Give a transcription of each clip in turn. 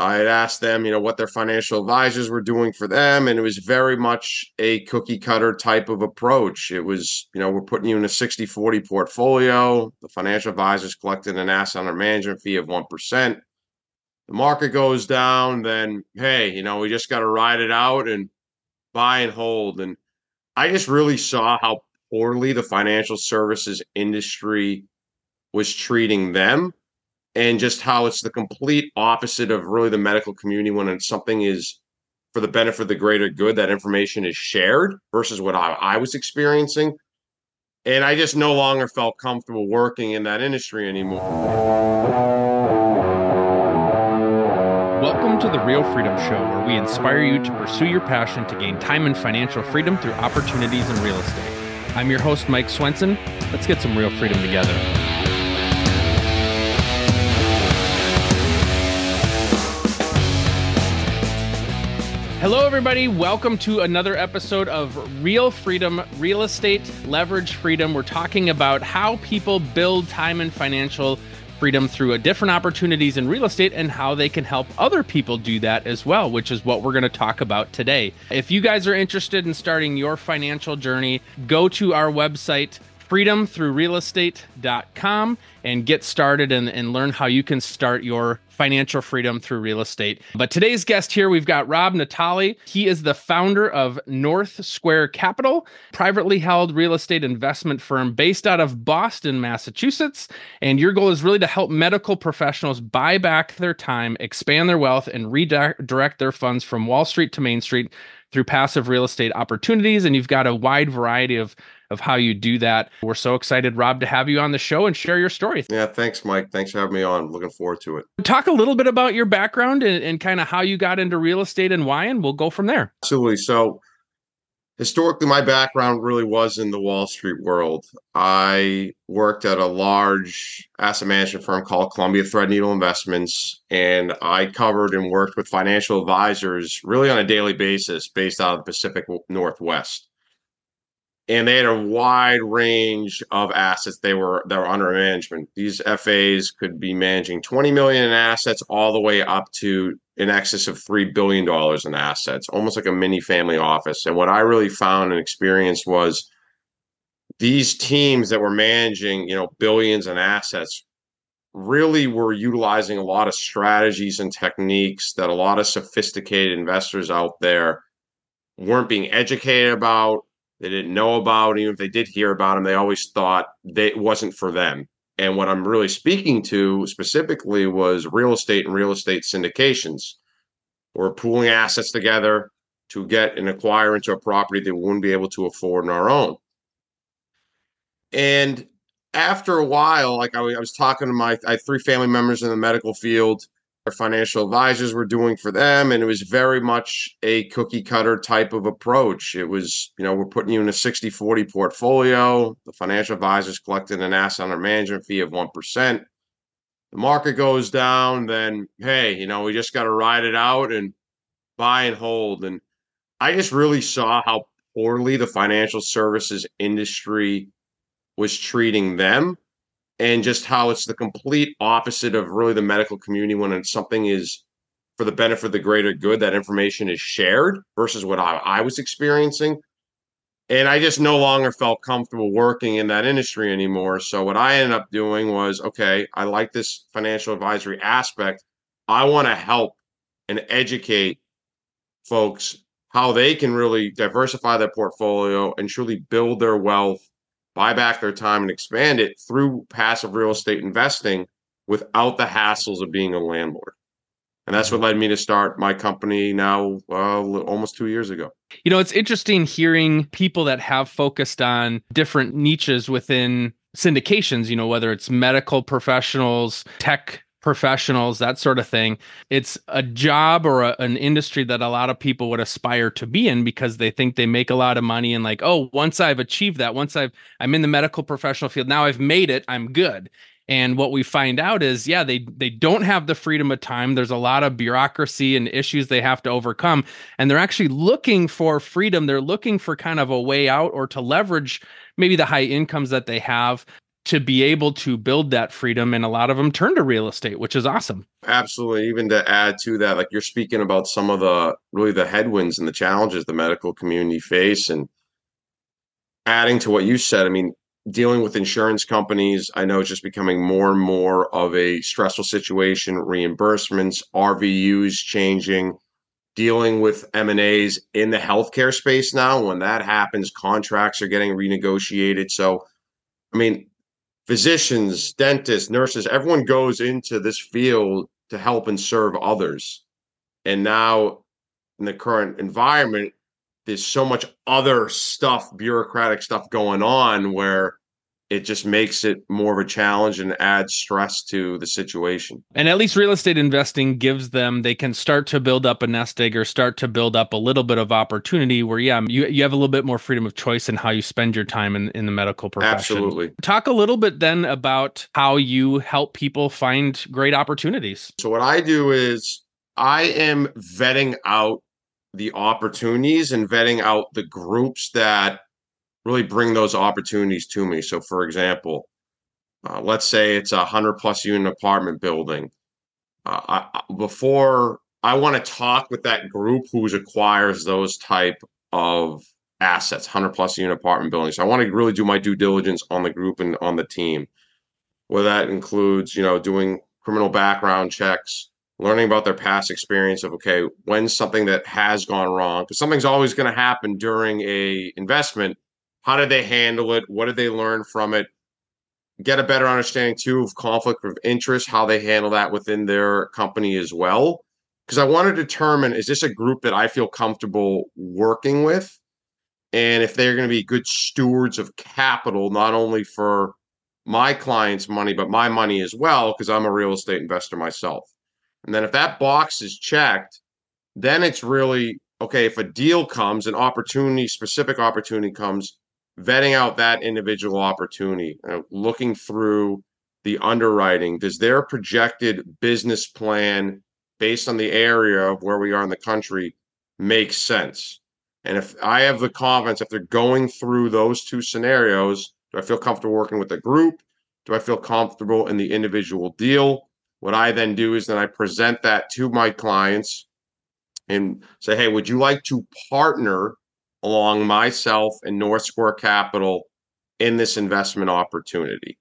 I had asked them, you know, what their financial advisors were doing for them. And it was very much a cookie cutter type of approach. It was, you know, we're putting you in a 60 40 portfolio. The financial advisors collected an asset under management fee of 1%. The market goes down, then, hey, you know, we just got to ride it out and buy and hold. And I just really saw how poorly the financial services industry was treating them and just how it's the complete opposite of really the medical community when something is for the benefit of the greater good that information is shared versus what I, I was experiencing. And i just no longer felt comfortable working in that industry anymore. Welcome to the real freedom show where we inspire you to pursue your passion to gain time and financial freedom through opportunities in real estate. I'm your host mike swenson. Let's get some real freedom together Hello, everybody. Welcome to another episode of Real Freedom, Real Estate Leverage Freedom. We're talking about how people build time and financial freedom through different opportunities in real estate and how they can help other people do that as well, which is what we're going to talk about today. If you guys are interested in starting your financial journey, go to our website, freedomthroughrealestate.com and get started and, and learn how you can start your financial freedom through real estate. But today's guest here, we've got Rob Natale. He is the founder of North Square Capital, privately held real estate investment firm based out of Boston, Massachusetts. And your goal is really to help medical professionals buy back their time, expand their wealth, and redirect their funds from Wall Street to Main Street through passive real estate opportunities. And you've got a wide variety of of how you do that. We're so excited, Rob, to have you on the show and share your story. Yeah, thanks, Mike. Thanks for having me on. Looking forward to it. Talk a little bit about your background and, and kind of how you got into real estate and why, and we'll go from there. Absolutely. So, historically, my background really was in the Wall Street world. I worked at a large asset management firm called Columbia Threadneedle Investments, and I covered and worked with financial advisors really on a daily basis based out of the Pacific Northwest and they had a wide range of assets they were that were under management. These FAs could be managing 20 million in assets all the way up to in excess of three billion dollars in assets, almost like a mini family office. And what I really found and experienced was these teams that were managing, you know, billions in assets really were utilizing a lot of strategies and techniques that a lot of sophisticated investors out there weren't being educated about they didn't know about. Even if they did hear about them, they always thought they, it wasn't for them. And what I'm really speaking to specifically was real estate and real estate syndications. We're pooling assets together to get and acquire into a property that we wouldn't be able to afford on our own. And after a while, like I, I was talking to my I three family members in the medical field, financial advisors were doing for them. And it was very much a cookie cutter type of approach. It was, you know, we're putting you in a 60 40 portfolio. The financial advisors collected an asset under management fee of 1%. The market goes down, then, hey, you know, we just got to ride it out and buy and hold. And I just really saw how poorly the financial services industry was treating them and just how it's the complete opposite of really the medical community when something is for the benefit of the greater good that information is shared versus what I, I was experiencing. And i just no longer felt comfortable working in that industry anymore. So what i ended up doing was okay i like this financial advisory aspect. I want to help and educate folks how they can really diversify their portfolio and truly build their wealth buy back their time and expand it through passive real estate investing without the hassles of being a landlord. And that's what led me to start my company now uh, almost two years ago. You know, it's interesting hearing people that have focused on different niches within syndications, you know, whether it's medical professionals, tech professionals, that sort of thing. It's a job or a, an industry that a lot of people would aspire to be in because they think they make a lot of money and like, oh, once I've achieved that, once I've I'm in the medical professional field, now I've made it, I'm good. And what we find out is, yeah, they they don't have the freedom of time. There's a lot of bureaucracy and issues they have to overcome, and they're actually looking for freedom. They're looking for kind of a way out or to leverage maybe the high incomes that they have to be able to build that freedom and a lot of them turn to real estate which is awesome. Absolutely even to add to that like you're speaking about some of the really the headwinds and the challenges the medical community face and adding to what you said i mean dealing with insurance companies i know it's just becoming more and more of a stressful situation reimbursements rvus changing dealing with m&as in the healthcare space now when that happens contracts are getting renegotiated so i mean physicians dentists nurses everyone goes into this field to help and serve others. And now in the current environment there's so much other stuff, bureaucratic stuff going on where it just makes it more of a challenge and adds stress to the situation. And at least real estate investing gives them they can start to build up a nest egg or start to build up a little bit of opportunity where yeah, you, you have a little bit more freedom of choice in how you spend your time in, in the medical profession. Absolutely. Talk a little bit then about how you help people find great opportunities. So what I do is I am vetting out the opportunities and vetting out the groups that really bring those opportunities to me. So, for example, uh, let's say it's a hundred plus unit apartment building. Uh, I, before I want to talk with that group who acquires those type of assets, hundred plus unit apartment buildings. So I want to really do my due diligence on the group and on the team. Where that includes, you know, doing criminal background checks, learning about their past experience of okay when something that has gone wrong because something's always going to happen during a investment how did they handle it? What did they learn from it? Get a better understanding too of conflict of interest how they handle that within their company as well. Because i want to determine is this a group that i feel comfortable working with? And if they're going to be good stewards of capital not only for my clients money but my money as well because i'm a real estate investor myself. And then if that box is checked, then it's really okay. If a deal comes, an opportunity, specific opportunity comes, vetting out that individual opportunity, you know, looking through the underwriting. Does their projected business plan based on the area of where we are in the country make sense? And if I have the confidence, if they're going through those two scenarios, do I feel comfortable working with the group? Do I feel comfortable in the individual deal? What I then do is then I present that to my clients and say, hey, would you like to partner along myself and North Square Capital in this investment opportunity?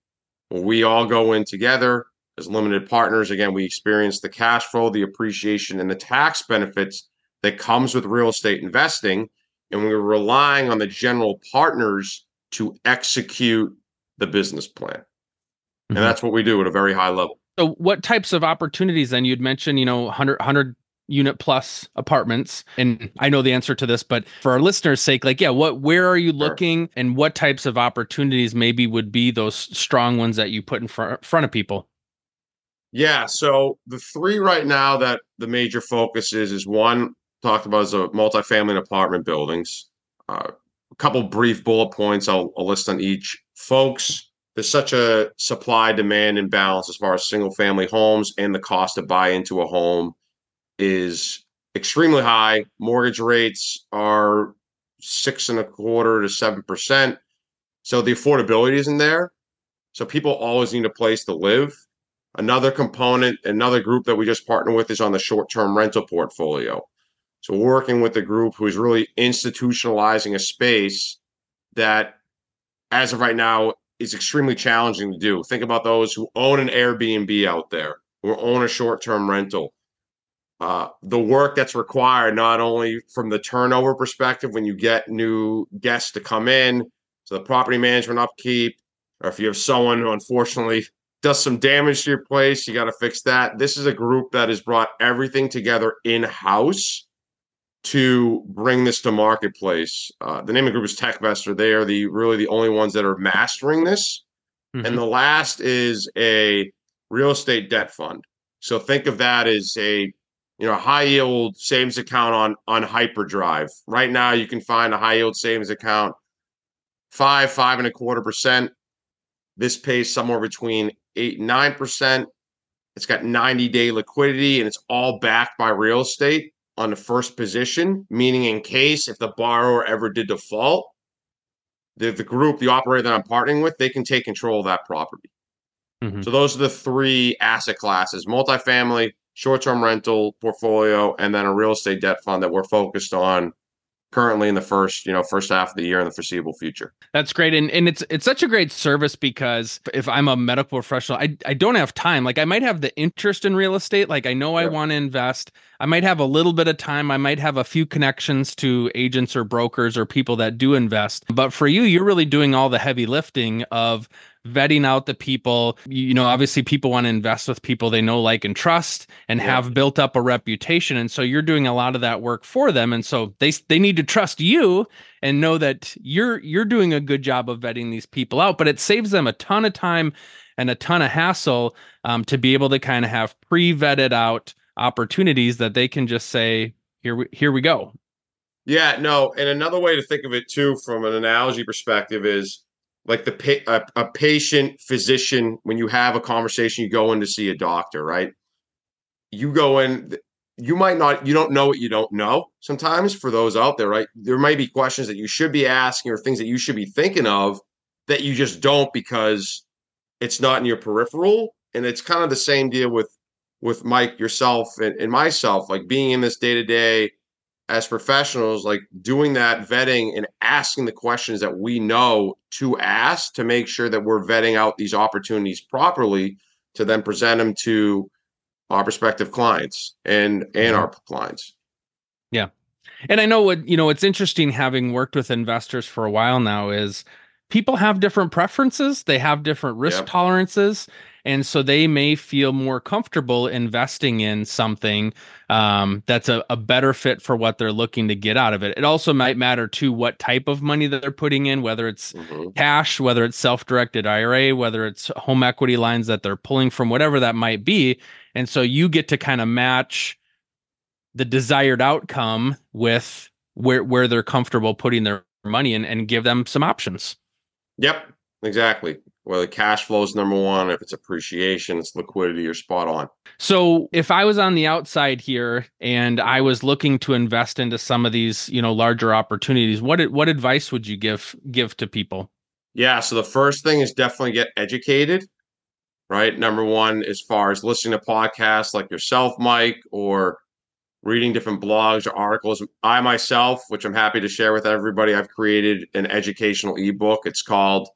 we all go in together as limited partners. Again, we experience the cash flow, the appreciation, and the tax benefits that comes with real estate investing. And we're relying on the general partners to execute the business plan. Mm-hmm. And that's what we do at a very high level. So, what types of opportunities then? You'd mentioned, you know, 100, 100 unit plus apartments. And i know the answer to this but for our listeners sake like yeah what where are you looking sure. and what types of opportunities maybe would be those strong ones that you put in front, front of people? Yeah so the three right now that the major focus is is one talked about as a multifamily and apartment buildings. Uh, a couple brief bullet points I'll, I'll list on each. Folks there's such a supply demand imbalance as far as single family homes and the cost to buy into a home is extremely high. Mortgage rates are six and a quarter to seven percent. So the affordability isn't there. So people always need a place to live. Another component, another group that we just partner with is on the short-term rental portfolio. So we're working with a group who is really institutionalizing a space that as of right now is extremely challenging to do. Think about those who own an Airbnb out there, who own a short term rental. Uh, the work that's required, not only from the turnover perspective, when you get new guests to come in, so the property management upkeep, or if you have someone who unfortunately does some damage to your place, you got to fix that. This is a group that has brought everything together in house to bring this to marketplace. Uh, the name of the group is TechVestor. They are the really the only ones that are mastering this. Mm-hmm. And the last is a real estate debt fund. So think of that as a you know a high yield savings account on on hyperdrive. Right now, you can find a high yield savings account five five and a quarter percent. This pays somewhere between eight and nine percent. It's got 90 day liquidity and it's all backed by real estate on the first position, meaning in case if the borrower ever did default, the, the group, the operator that I'm partnering with, they can take control of that property. Mm-hmm. So those are the three asset classes: multifamily, short-term rental portfolio, and then a real estate debt fund that we're focused on currently in the first you know first half of the year in the foreseeable future. That's great and and it's it's such a great service because if i'm a medical professional i, I don't have time. Like i might have the interest in real estate. Like i know i want to invest. I might have a little bit of time. I might have a few connections to agents or brokers or people that do invest. But for you you're really doing all the heavy lifting of vetting out the people. You know, obviously people want to invest with people they know, like, and trust and yeah. have built up a reputation. And so you're doing a lot of that work for them. And so they they need to trust you and know that you're you're doing a good job of vetting these people out. But it saves them a ton of time and a ton of hassle um, to be able to kind of have pre-vetted out opportunities that they can just say, here we here we go. Yeah, no, and another way to think of it too, from an analogy perspective, is like the pa- a, a patient physician when you have a conversation you go in to see a doctor right? You go in you might not you don't know what you don't know. Sometimes for those out there right there might be questions that you should be asking or things that you should be thinking of that you just don't because it's not in your peripheral. And it's kind of the same deal with with mike yourself and, and myself like being in this day to day as professionals, like doing that vetting and asking the questions that we know to ask to make sure that we're vetting out these opportunities properly to then present them to our prospective clients and and mm-hmm. our clients. Yeah. And I know what, you know, it's interesting having worked with investors for a while now is people have different preferences, they have different risk yep. tolerances and so they may feel more comfortable investing in something um, that's a, a, better fit for what they're looking to get out of it. It also might matter to what type of money that they're putting in, whether it's mm-hmm. cash, whether it's self-directed IRA, whether it's home equity lines that they're pulling from, whatever that might be. And so you get to kind of match the desired outcome with where where they're comfortable putting their money in and give them some options. Yep, exactly whether cash flow is number one, if it's appreciation, it's liquidity, you're spot on. So if I was on the outside here and I was looking to invest into some of these, you know, larger opportunities, what what advice would you give give to people? Yeah, so the first thing is definitely get educated. Right. Number one, as far as listening to podcasts like yourself, Mike, or reading different blogs or articles. I myself, which I'm happy to share with everybody, I've created an educational ebook. It's called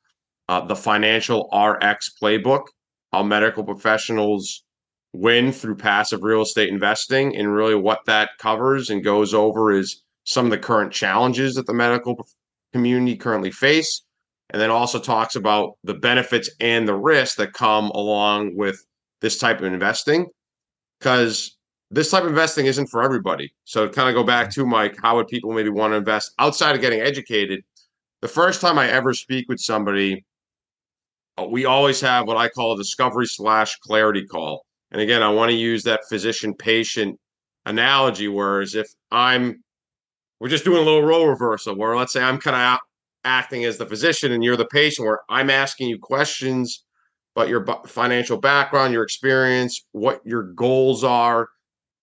uh, the Financial RX Playbook, how medical professionals win through passive real estate investing. And really, what that covers and goes over is some of the current challenges that the medical community currently face. And then also talks about the benefits and the risks that come along with this type of investing. Because this type of investing isn't for everybody. So, kind of go back to Mike, how would people maybe want to invest outside of getting educated? The first time I ever speak with somebody Uh, we always have what I call a discovery slash clarity call. And again, I want to use that physician patient analogy, whereas if I'm, we're just doing a little role reversal where let's say I'm kind of acting as the physician and you're the patient, where I'm asking you questions about your financial background, your experience, what your goals are.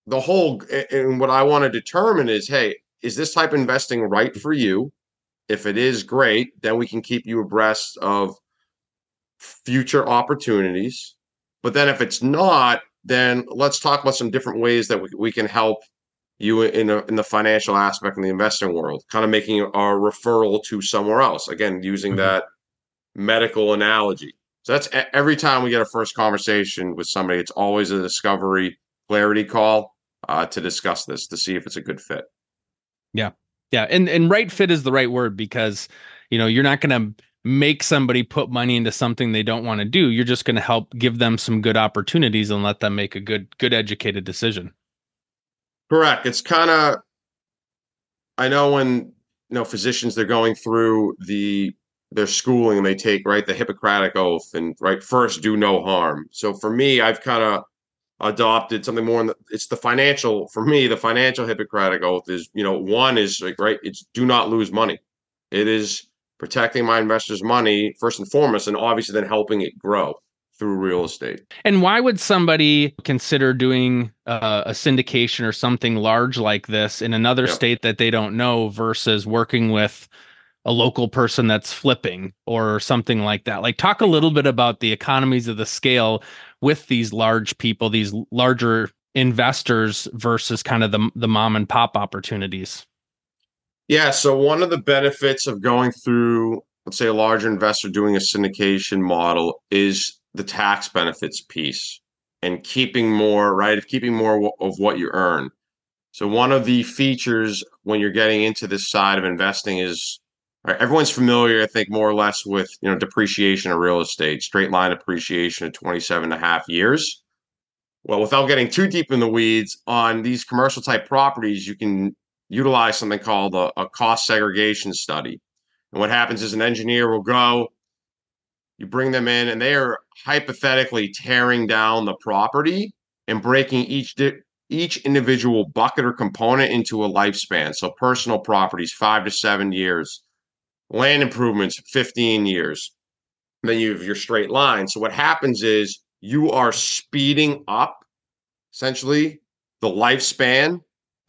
The whole, and what I want to determine is hey, is this type of investing right for you? If it is, great. Then we can keep you abreast of future opportunities. But then if it's not, then let's talk about some different ways that we, we can help you in, a, in the financial aspect in the investing world, kind of making a referral to somewhere else. Again, using mm-hmm. that medical analogy. So that's every time we get a first conversation with somebody, it's always a discovery clarity call uh, to discuss this to see if it's a good fit. Yeah. Yeah. And, and right fit is the right word because, you know, you're not going to make somebody put money into something they don't want to do you're just going to help give them some good opportunities and let them make a good good educated decision. Correct. It's kind of i know when you know physicians they're going through the their schooling and they take right the hippocratic oath and right first do no harm. So for me i've kind of adopted something more in the, it's the financial for me the financial hippocratic oath is you know one is like right it's do not lose money. It is protecting my investors' money first and foremost, and obviously then helping it grow through real estate. And why would somebody consider doing uh, a syndication or something large like this in another yep. state that they don't know versus working with a local person that's flipping or something like that. Like talk a little bit about the economies of the scale with these large people, these larger investors versus kind of the the mom and pop opportunities. Yeah, so one of the benefits of going through let's say a larger investor doing a syndication model is the tax benefits piece and keeping more, right? Of Keeping more of what you earn. So one of the features when you're getting into this side of investing is right, everyone's familiar, I think, more or less with you know depreciation of real estate, straight line appreciation of 27 and a half years. Well, without getting too deep in the weeds, on these commercial type properties, you can utilize something called a, a cost segregation study. And what happens is an engineer will go, you bring them in, and they are hypothetically tearing down the property and breaking each di- each individual bucket or component into a lifespan. So personal properties, five to seven years, land improvements, 15 years. And then you have your straight line. So what happens is you are speeding up essentially the lifespan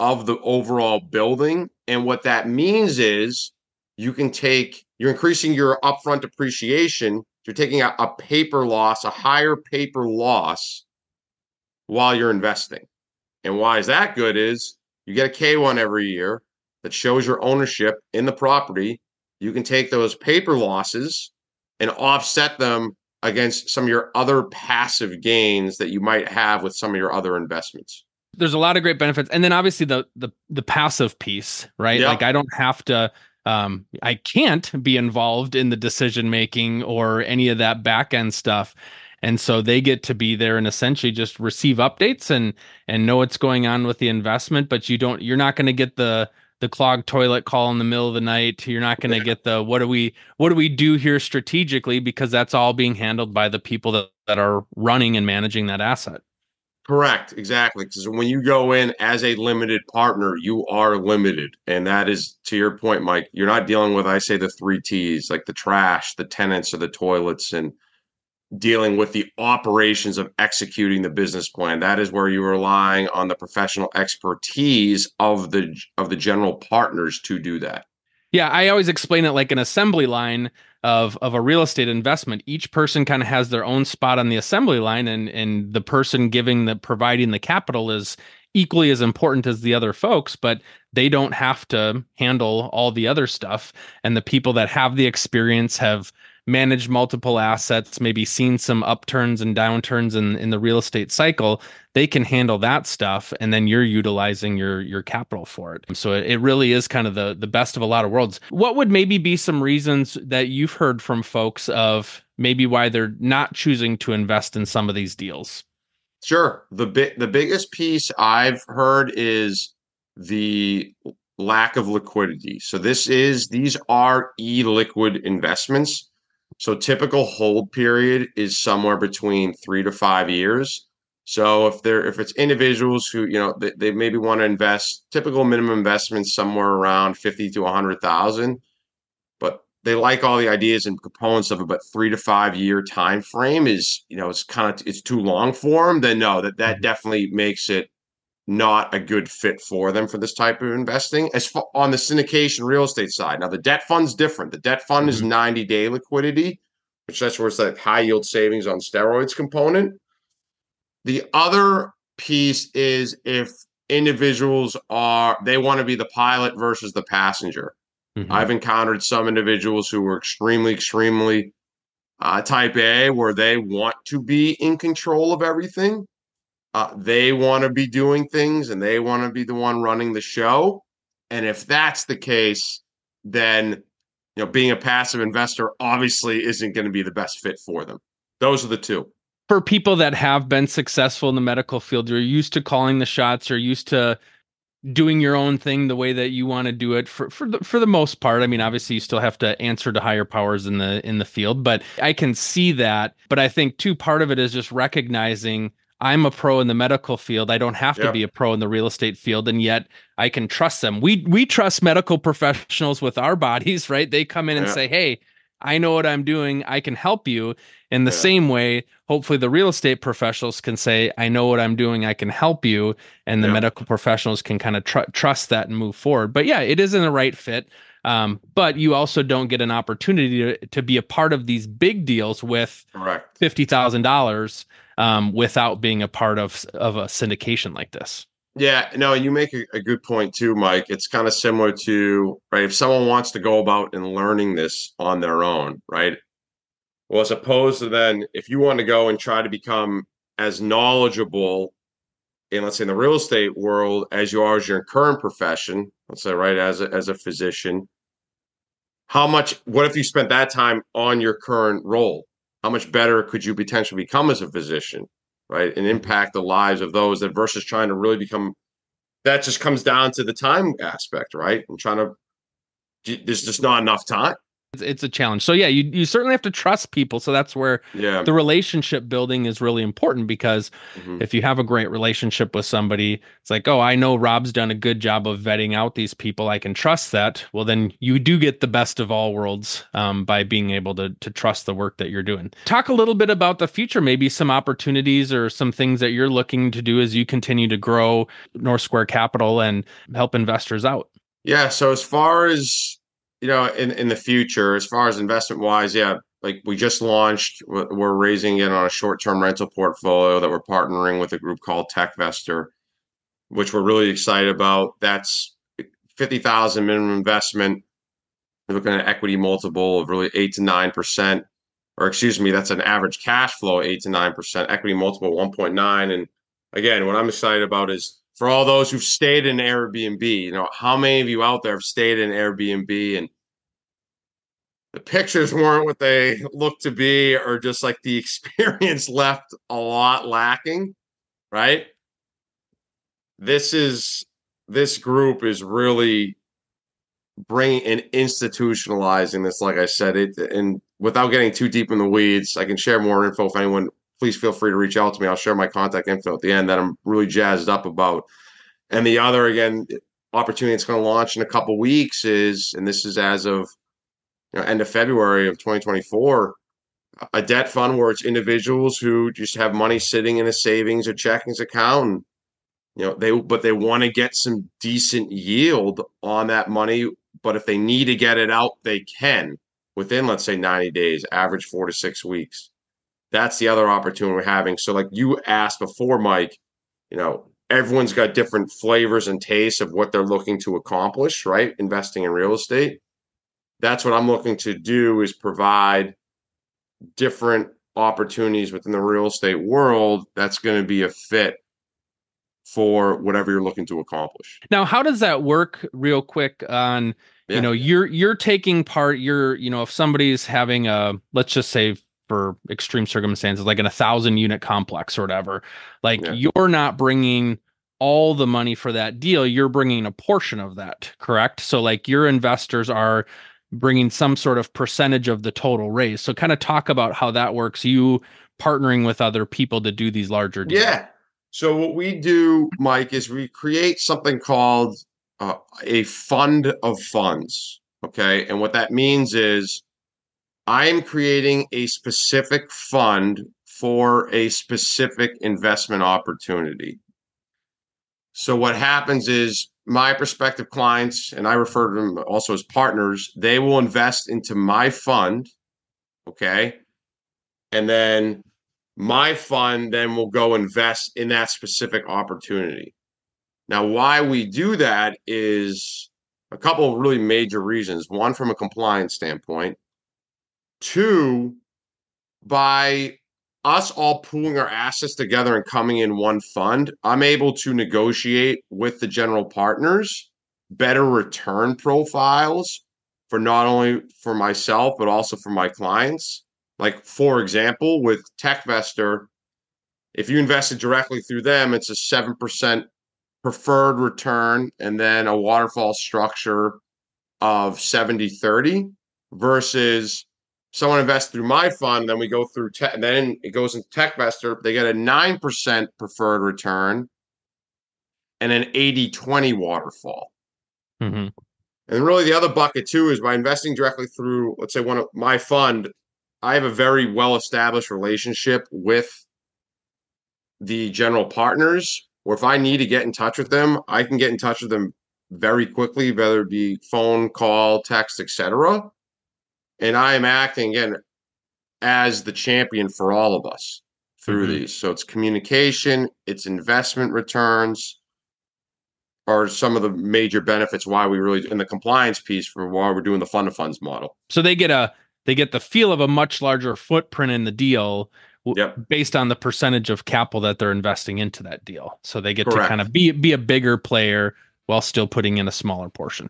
of the overall building. And what that means is you can take, you're increasing your upfront depreciation. You're taking a, a paper loss, a higher paper loss while you're investing. And why is that good? Is you get a K1 every year that shows your ownership in the property. You can take those paper losses and offset them against some of your other passive gains that you might have with some of your other investments. There's a lot of great benefits. And then obviously the the the passive piece, right? Yep. Like I don't have to um I can't be involved in the decision making or any of that back end stuff and so they get to be there and essentially just receive updates and and know what's going on with the investment but you don't you're not going to get the the clogged toilet call in the middle of the night you're not going to get the what do we what do we do here strategically because that's all being handled by the people that, that are running and managing that asset correct exactly because when you go in as a limited partner you are limited and that is to your point mike you're not dealing with i say the three t's like the trash the tenants or the toilets and dealing with the operations of executing the business plan. That is where you're relying on the professional expertise of the of the general partners to do that. Yeah, I always explain it like an assembly line of of a real estate investment. Each person kind of has their own spot on the assembly line and and the person giving the providing the capital is equally as important as the other folks, but they don't have to handle all the other stuff and the people that have the experience have managed multiple assets, maybe seen some upturns and downturns in, in the real estate cycle, they can handle that stuff. And then you're utilizing your your capital for it. So it, it really is kind of the the best of a lot of worlds. What would maybe be some reasons that you've heard from folks of maybe why they're not choosing to invest in some of these deals? Sure. The big the biggest piece I've heard is the lack of liquidity. So this is these are illiquid investments. So typical hold period is somewhere between three to five years. So if they're if it's individuals who you know they, they maybe want to invest typical minimum investments somewhere around fifty to a hundred thousand, but they like all the ideas and components of it, but three to five year time frame is you know it's kind of it's too long for them. Then no, that that mm-hmm. definitely makes it not a good fit for them for this type of investing. As far on the syndication real estate side, now the debt fund's different. The debt fund mm-hmm. is 90 day liquidity, which that's where it's like high yield savings on steroids component. The other piece is if individuals are they want to be the pilot versus the passenger. Mm-hmm. I've encountered some individuals who were extremely, extremely uh, type A, where they want to be in control of everything uh, they want to be doing things and they want to be the one running the show. And if that's the case, then you know being a passive investor obviously isn't going to be the best fit for them. Those are the two. For people that have been successful in the medical field, you're used to calling the shots, you're used to doing your own thing the way that you want to do it for for the, for the most part. I mean, obviously you still have to answer to higher powers in the in the field, but I can see that. But I think too part of it is just recognizing I'm a pro in the medical field. I don't have to be a pro in the real estate field, and yet I can trust them. We we trust medical professionals with our bodies, right? They come in and say, "Hey, I know what I'm doing. I can help you." In the yeah. same way, hopefully the real estate professionals can say, "I know what I'm doing. I can help you," and the medical professionals can kind of tr- trust that and move forward. But yeah, it isn't a right fit. Um, but you also don't get an opportunity to, to be a part of these big deals with Correct. fifty thousand dollars um, without being a part of of a syndication like this. Yeah, no, you make a, a good point too, Mike. It's kind of similar to right if someone wants to go about and learning this on their own, right? Well, as opposed to then if you want to go and try to become as knowledgeable in let's say in the real estate world as you are as your current profession, let's say right as a, as a physician, how much what if you spent that time on your current role? How much better could you potentially become as a physician? right? And mm-hmm. impact the lives of those that versus trying to really become that just comes down to the time aspect, right? And trying to there's just not enough time. It's, it's a challenge. So yeah, you you certainly have to trust people. So that's where yeah. the relationship building is really important because mm-hmm. if you have a great relationship with somebody, it's like, oh, I know Rob's done a good job of vetting out these people. I can trust that. Well, then you do get the best of all worlds um, by being able to to trust the work that you're doing. Talk a little bit about the future, maybe some opportunities or some things that you're looking to do as you continue to grow North Square Capital and help investors out. Yeah. So as far as you know, in in the future, as far as investment wise, yeah, like we just launched, we're raising it on a short term rental portfolio that we're partnering with a group called TechVestor, which we're really excited about. That's fifty thousand minimum investment. We're looking at equity multiple of really eight to nine percent, or excuse me, that's an average cash flow eight to nine percent, equity multiple one point nine. And again, what I'm excited about is for all those who've stayed in Airbnb. You know, how many of you out there have stayed in Airbnb and the pictures weren't what they looked to be, or just like the experience left a lot lacking, right? This is this group is really bringing and institutionalizing this. Like I said, it and without getting too deep in the weeds, I can share more info if anyone please feel free to reach out to me. I'll share my contact info at the end that I'm really jazzed up about. And the other, again, opportunity that's going to launch in a couple weeks is, and this is as of you know, end of February of 2024, a debt fund where it's individuals who just have money sitting in a savings or checkings account. And, you know, they but they want to get some decent yield on that money. But if they need to get it out, they can within, let's say, 90 days, average four to six weeks that's the other opportunity we're having. So, like you asked before, Mike, you know, everyone's got different flavors and tastes of what they're looking to accomplish, right? Investing in real estate. That's what I'm looking to do is provide different opportunities within the real estate world that's going to be a fit for whatever you're looking to accomplish. Now, how does that work real quick on yeah. you know, you're you're taking part you're, you know, if somebody's having a let's just say for extreme circumstances, like in a thousand unit complex or whatever. Like yeah. you're not bringing all the money for that deal, you're bringing a portion of that, correct? So, like your investors are bringing some sort of percentage of the total raise. So, kind of talk about how that works. You partnering with other people to do these larger deals. Yeah. So, what we do, Mike, is we create something called uh, a fund of funds. Okay. And what that means is I am creating a specific fund for a specific investment opportunity. So what happens is my prospective clients, and I refer to them also as partners, they will invest into my fund. Okay. And then my fund then will go invest in that specific opportunity. Now, why we do that is a couple of really major reasons. One, from a compliance standpoint, Two, by us all pooling our assets together and coming in one fund, I'm able to negotiate with the general partners better return profiles for not only for myself but also for my clients. Like for example, with TechVestor, if you invested directly through them, it's a seven percent preferred return and then a waterfall structure of 70 30 versus someone invests through my fund, then we go through tech, and then it goes into TechVestor. They get a 9% preferred return and an 80 20 waterfall. Mm-hmm. And really, the other bucket too is by investing directly through, let's say, one of my fund, I have a very well established relationship with the general partners. Or if I need to get in touch with them, I can get in touch with them very quickly, whether it be phone, call, text, etc. And I am acting again as the champion for all of us through mm-hmm. these. So it's communication, it's investment returns, are some of the major benefits why we really in the compliance piece for why we're doing the fund of funds model. So they get a they get the feel of a much larger footprint in the deal yep. based on the percentage of capital that they're investing into that deal. So they get Correct. to kind of be be a bigger player while still putting in a smaller portion.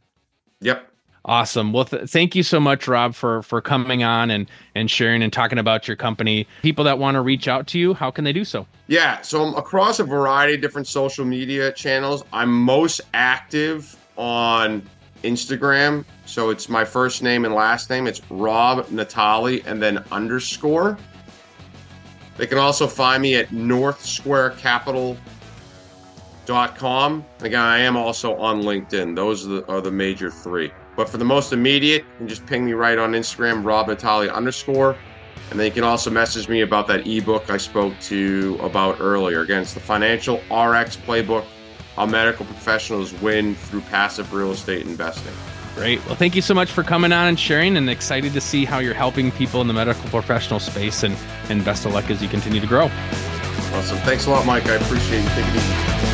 Yep. Awesome. Well, th- thank you so much, Rob, for for coming on and and sharing and talking about your company. People that want to reach out to you, how can they do so? Yeah, so I'm across a variety of different social media channels. I'm most active on Instagram. So it's my first name and last name. It's Rob Natale and then underscore. They can also find me at northsquarecapital.com. Again, I am also on LinkedIn. Those are the, are the major three. But for the most immediate, you can just ping me right on Instagram, Rob Natale underscore. And then you can also message me about that ebook I spoke to about earlier. Again, it's the Financial RX Playbook How Medical Professionals Win Through Passive Real Estate Investing. Great. Well, thank you so much for coming on and sharing, and excited to see how you're helping people in the medical professional space. And, and best of luck as you continue to grow. Awesome. Thanks a lot, Mike. I appreciate you taking it easy.